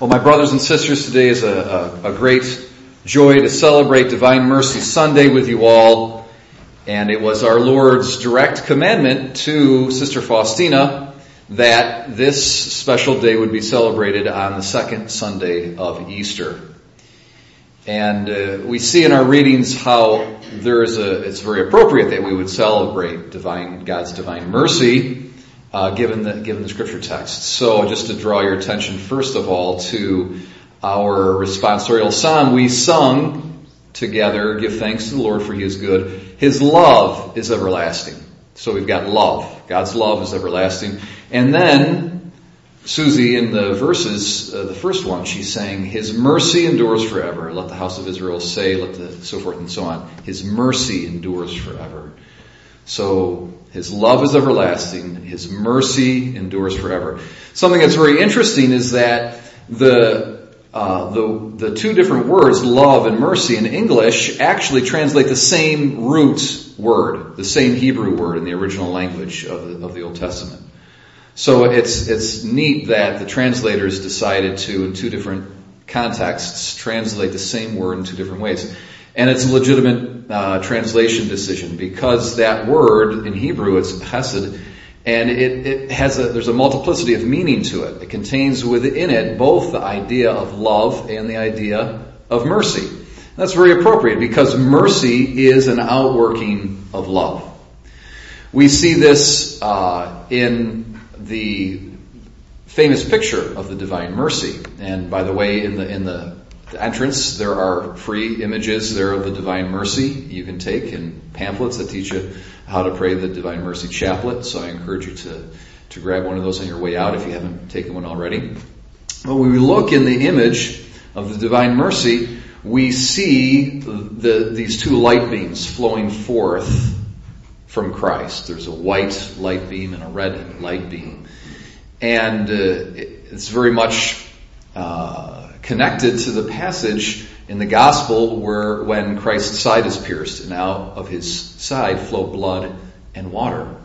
Well, my brothers and sisters, today is a, a, a, great joy to celebrate Divine Mercy Sunday with you all. And it was our Lord's direct commandment to Sister Faustina that this special day would be celebrated on the second Sunday of Easter. And uh, we see in our readings how there is a, it's very appropriate that we would celebrate divine, God's divine mercy uh, given the given the scripture text. So, just to draw your attention, first of all, to our responsorial psalm, we sung together, "Give thanks to the Lord, for He is good. His love is everlasting." So we've got love. God's love is everlasting, and then Susie in the verses, uh, the first one, she's saying, His mercy endures forever. Let the house of Israel say, let the, so forth and so on. His mercy endures forever. So his love is everlasting. His mercy endures forever. Something that's very interesting is that the uh, the the two different words, love and mercy, in English actually translate the same root word, the same Hebrew word in the original language of the, of the Old Testament. So it's it's neat that the translators decided to, in two different contexts, translate the same word in two different ways. And it's a legitimate uh, translation decision because that word in Hebrew it's hesed, and it, it has a there's a multiplicity of meaning to it. It contains within it both the idea of love and the idea of mercy. That's very appropriate because mercy is an outworking of love. We see this uh, in the famous picture of the divine mercy. And by the way, in the in the the entrance, there are free images there of the Divine Mercy you can take and pamphlets that teach you how to pray the Divine Mercy Chaplet. So I encourage you to, to grab one of those on your way out if you haven't taken one already. But when we look in the image of the Divine Mercy, we see the, these two light beams flowing forth from Christ. There's a white light beam and a red light beam. And uh, it's very much uh, connected to the passage in the gospel where when Christ's side is pierced and out of his side flow blood and water.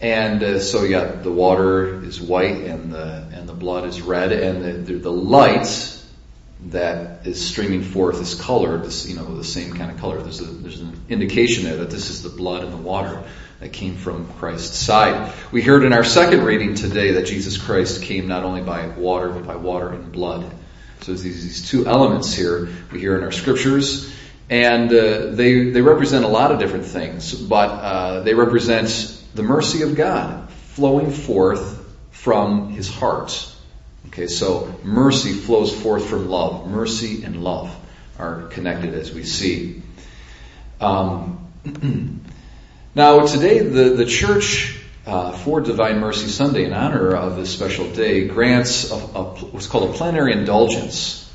And uh, so yeah, the water is white and the and the blood is red and the, the, the light that is streaming forth is colored, this, you know, the same kind of color. There's, a, there's an indication there that this is the blood and the water that came from Christ's side. We heard in our second reading today that Jesus Christ came not only by water, but by water and blood. So there's these, two elements here we hear in our scriptures, and uh, they they represent a lot of different things, but uh, they represent the mercy of God flowing forth from His heart. Okay, so mercy flows forth from love. Mercy and love are connected as we see. Um, now today the the church uh, for Divine Mercy Sunday, in honor of this special day, grants a, a, what's called a plenary indulgence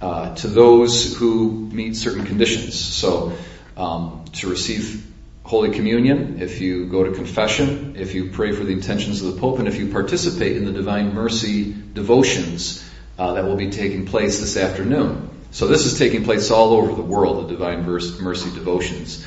uh, to those who meet certain conditions. So, um, to receive Holy Communion, if you go to confession, if you pray for the intentions of the Pope, and if you participate in the Divine Mercy devotions uh, that will be taking place this afternoon. So this is taking place all over the world, the Divine Mercy devotions.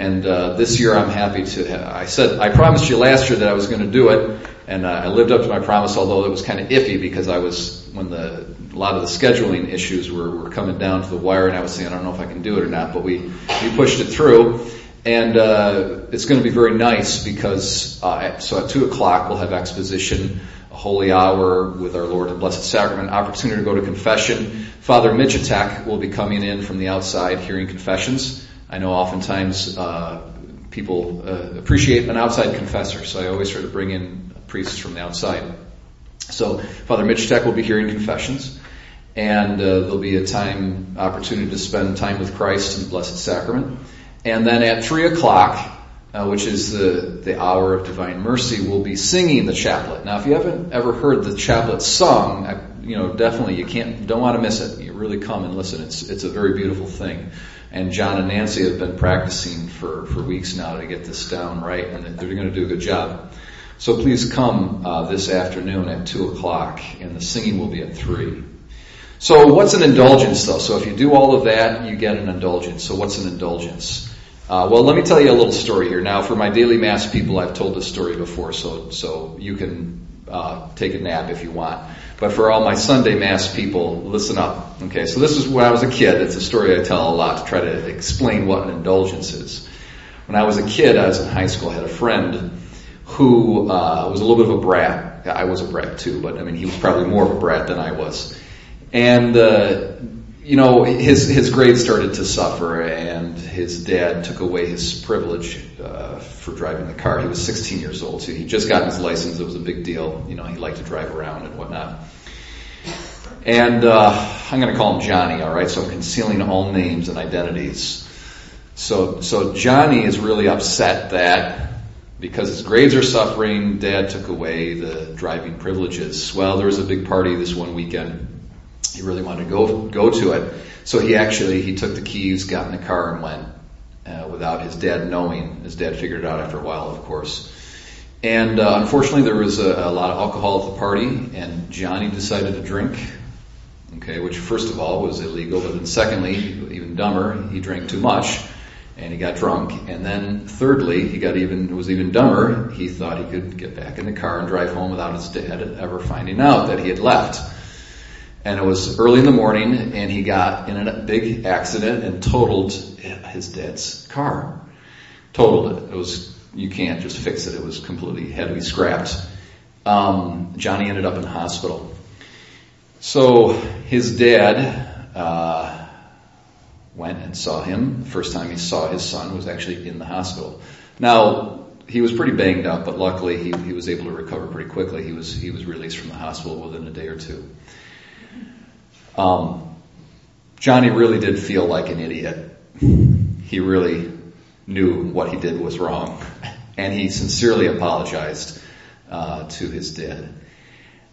And uh, this year I'm happy to. I said I promised you last year that I was going to do it, and uh, I lived up to my promise. Although it was kind of iffy because I was when the a lot of the scheduling issues were, were coming down to the wire, and I was saying I don't know if I can do it or not. But we we pushed it through, and uh, it's going to be very nice because uh, so at two o'clock we'll have exposition, a holy hour with our Lord and Blessed Sacrament, opportunity to go to confession. Father Michitak will be coming in from the outside hearing confessions. I know oftentimes uh, people uh, appreciate an outside confessor, so I always try to bring in priests from the outside. So Father Mitch Tech will be hearing confessions, and uh, there'll be a time opportunity to spend time with Christ in the Blessed Sacrament. And then at three o'clock, uh, which is the, the hour of divine mercy, we'll be singing the chaplet. Now, if you haven't ever heard the chaplet sung, I, you know, definitely you can't, don't want to miss it. You really come and listen. It's, it's a very beautiful thing. And John and Nancy have been practicing for, for weeks now to get this down right, and they're going to do a good job. So please come uh, this afternoon at 2 o'clock, and the singing will be at 3. So what's an indulgence though? So if you do all of that, you get an indulgence. So what's an indulgence? Uh, well, let me tell you a little story here. Now, for my daily mass people, I've told this story before, so so you can uh, take a nap if you want. But for all my Sunday Mass people, listen up. Okay, so this is when I was a kid. It's a story I tell a lot to try to explain what an indulgence is. When I was a kid, I was in high school, I had a friend who uh, was a little bit of a brat. I was a brat too, but I mean, he was probably more of a brat than I was. And, uh, you know, his, his grades started to suffer and his dad took away his privilege, uh, for driving the car. He was 16 years old, so he just gotten his license. It was a big deal. You know, he liked to drive around and whatnot. And, uh, I'm gonna call him Johnny, alright? So I'm concealing all names and identities. So, so Johnny is really upset that because his grades are suffering, dad took away the driving privileges. Well, there was a big party this one weekend he really wanted to go go to it. So he actually he took the keys, got in the car, and went uh, without his dad knowing. His dad figured it out after a while, of course. And uh, unfortunately, there was a, a lot of alcohol at the party, and Johnny decided to drink. Okay, which first of all was illegal, but then secondly, even dumber, he drank too much and he got drunk. And then thirdly, he got even was even dumber. He thought he could get back in the car and drive home without his dad ever finding out that he had left. And it was early in the morning and he got in a big accident and totaled his dad's car. Totaled it. It was, you can't just fix it. It was completely, had to be scrapped. Um, Johnny ended up in the hospital. So his dad, uh, went and saw him. The first time he saw his son was actually in the hospital. Now, he was pretty banged up, but luckily he, he was able to recover pretty quickly. He was, he was released from the hospital within a day or two. Um, Johnny really did feel like an idiot. He really knew what he did was wrong, and he sincerely apologized uh, to his dad.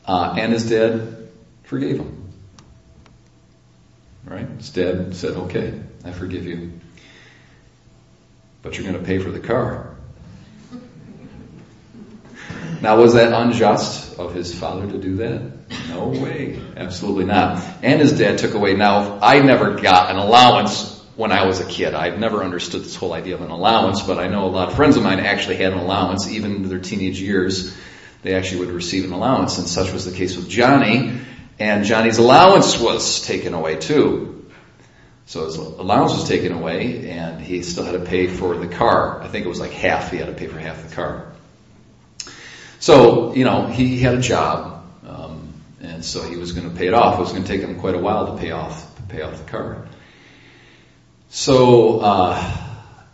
Uh, and his dad forgave him. Right? His dad said, "Okay, I forgive you, but you're going to pay for the car." Now, was that unjust of his father to do that? No way. Absolutely not. And his dad took away. Now, I never got an allowance when I was a kid. I'd never understood this whole idea of an allowance, but I know a lot of friends of mine actually had an allowance, even in their teenage years. They actually would receive an allowance, and such was the case with Johnny. And Johnny's allowance was taken away too. So his allowance was taken away, and he still had to pay for the car. I think it was like half. He had to pay for half the car. So, you know, he had a job, um, and so he was going to pay it off. It was going to take him quite a while to pay off, to pay off the car. So, uh,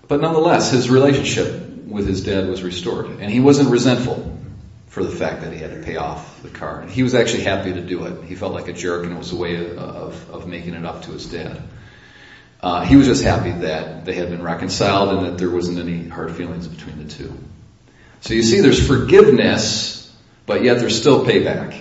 but nonetheless, his relationship with his dad was restored, and he wasn't resentful for the fact that he had to pay off the car. He was actually happy to do it. He felt like a jerk, and it was a way of, of, of making it up to his dad. Uh, he was just happy that they had been reconciled and that there wasn't any hard feelings between the two. So you see there's forgiveness, but yet there's still payback.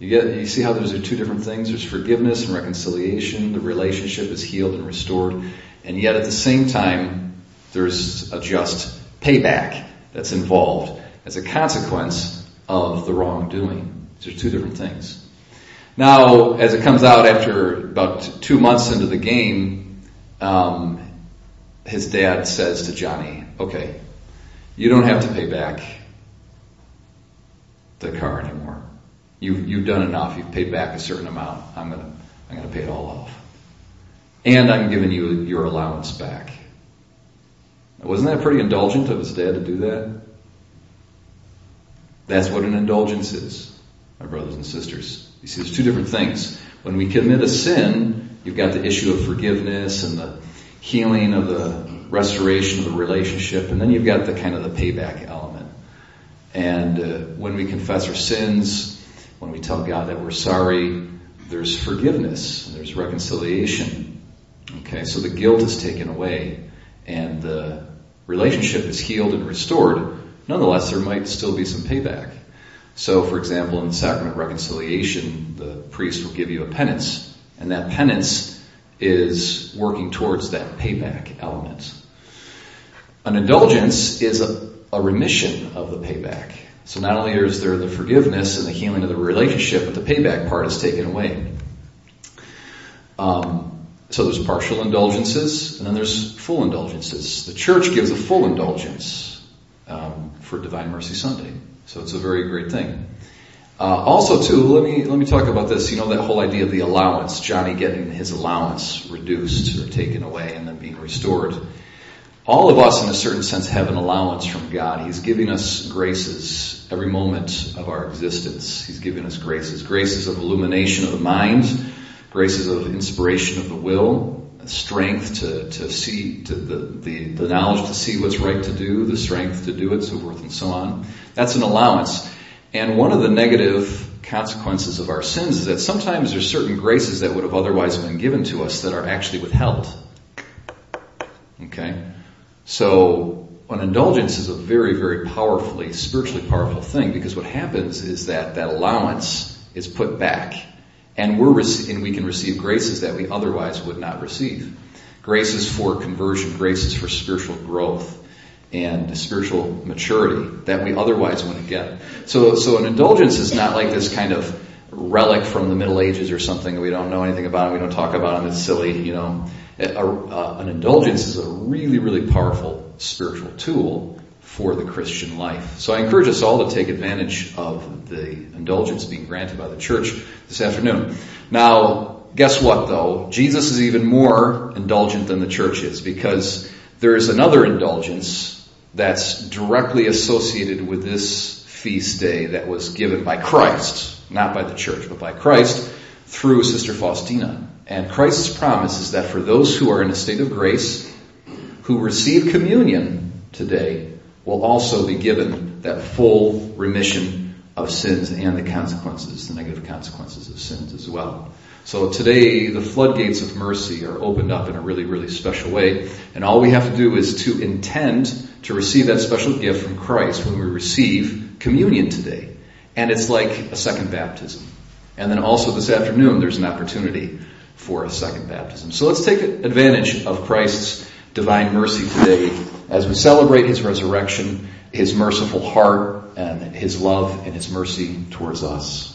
You get, you see how those are two different things? There's forgiveness and reconciliation. The relationship is healed and restored. And yet at the same time, there's a just payback that's involved as a consequence of the wrongdoing. These are two different things. Now, as it comes out after about two months into the game, um, his dad says to Johnny, okay, you don't have to pay back the car anymore. You've, you've done enough. You've paid back a certain amount. I'm gonna, I'm gonna pay it all off. And I'm giving you your allowance back. Wasn't that pretty indulgent of his dad to do that? That's what an indulgence is, my brothers and sisters. You see, there's two different things. When we commit a sin, you've got the issue of forgiveness and the healing of the restoration of the relationship, and then you've got the kind of the payback element. And uh, when we confess our sins, when we tell God that we're sorry, there's forgiveness, there's reconciliation. Okay, so the guilt is taken away, and the relationship is healed and restored. Nonetheless, there might still be some payback. So, for example, in the sacrament of reconciliation, the priest will give you a penance, and that penance is working towards that payback element. An indulgence is a, a remission of the payback. So not only is there the forgiveness and the healing of the relationship, but the payback part is taken away. Um, so there's partial indulgences, and then there's full indulgences. The church gives a full indulgence um, for Divine Mercy Sunday, so it's a very great thing. Uh, also, too, let me let me talk about this. You know that whole idea of the allowance, Johnny getting his allowance reduced or taken away and then being restored. All of us, in a certain sense, have an allowance from God. He's giving us graces every moment of our existence. He's giving us graces, graces of illumination of the mind, graces of inspiration of the will, strength to, to see, to the, the, the knowledge to see what's right to do, the strength to do it, so forth and so on. That's an allowance. And one of the negative consequences of our sins is that sometimes there's certain graces that would have otherwise been given to us that are actually withheld. Okay? So, an indulgence is a very, very powerfully, spiritually powerful thing because what happens is that that allowance is put back and we're and we can receive graces that we otherwise would not receive. Graces for conversion, graces for spiritual growth and spiritual maturity that we otherwise wouldn't get. So, so an indulgence is not like this kind of relic from the Middle Ages or something we don't know anything about, it, we don't talk about, and it's silly, you know. An indulgence is a really, really powerful spiritual tool for the Christian life. So I encourage us all to take advantage of the indulgence being granted by the church this afternoon. Now, guess what though? Jesus is even more indulgent than the church is because there's another indulgence that's directly associated with this feast day that was given by Christ, not by the church, but by Christ through Sister Faustina. And Christ's promise is that for those who are in a state of grace, who receive communion today, will also be given that full remission of sins and the consequences, the negative consequences of sins as well. So today, the floodgates of mercy are opened up in a really, really special way. And all we have to do is to intend to receive that special gift from Christ when we receive communion today. And it's like a second baptism. And then also this afternoon, there's an opportunity for a second baptism. So let's take advantage of Christ's divine mercy today as we celebrate his resurrection, his merciful heart, and his love and his mercy towards us.